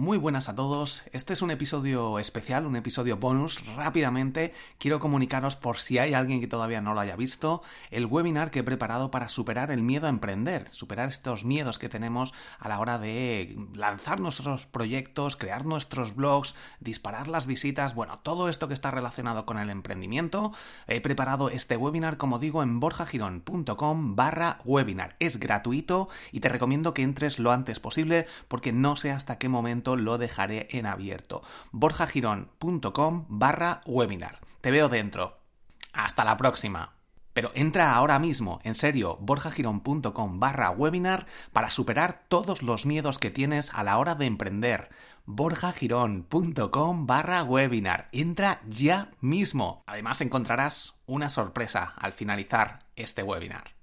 Muy buenas a todos, este es un episodio especial, un episodio bonus. Rápidamente quiero comunicaros por si hay alguien que todavía no lo haya visto, el webinar que he preparado para superar el miedo a emprender, superar estos miedos que tenemos a la hora de lanzar nuestros proyectos, crear nuestros blogs, disparar las visitas, bueno, todo esto que está relacionado con el emprendimiento. He preparado este webinar, como digo, en borjagirón.com barra webinar. Es gratuito y te recomiendo que entres lo antes posible porque no sé hasta qué momento lo dejaré en abierto. borjagirón.com barra webinar. Te veo dentro. Hasta la próxima. Pero entra ahora mismo, en serio, borjagirón.com barra webinar para superar todos los miedos que tienes a la hora de emprender. borjagirón.com barra webinar. Entra ya mismo. Además encontrarás una sorpresa al finalizar este webinar.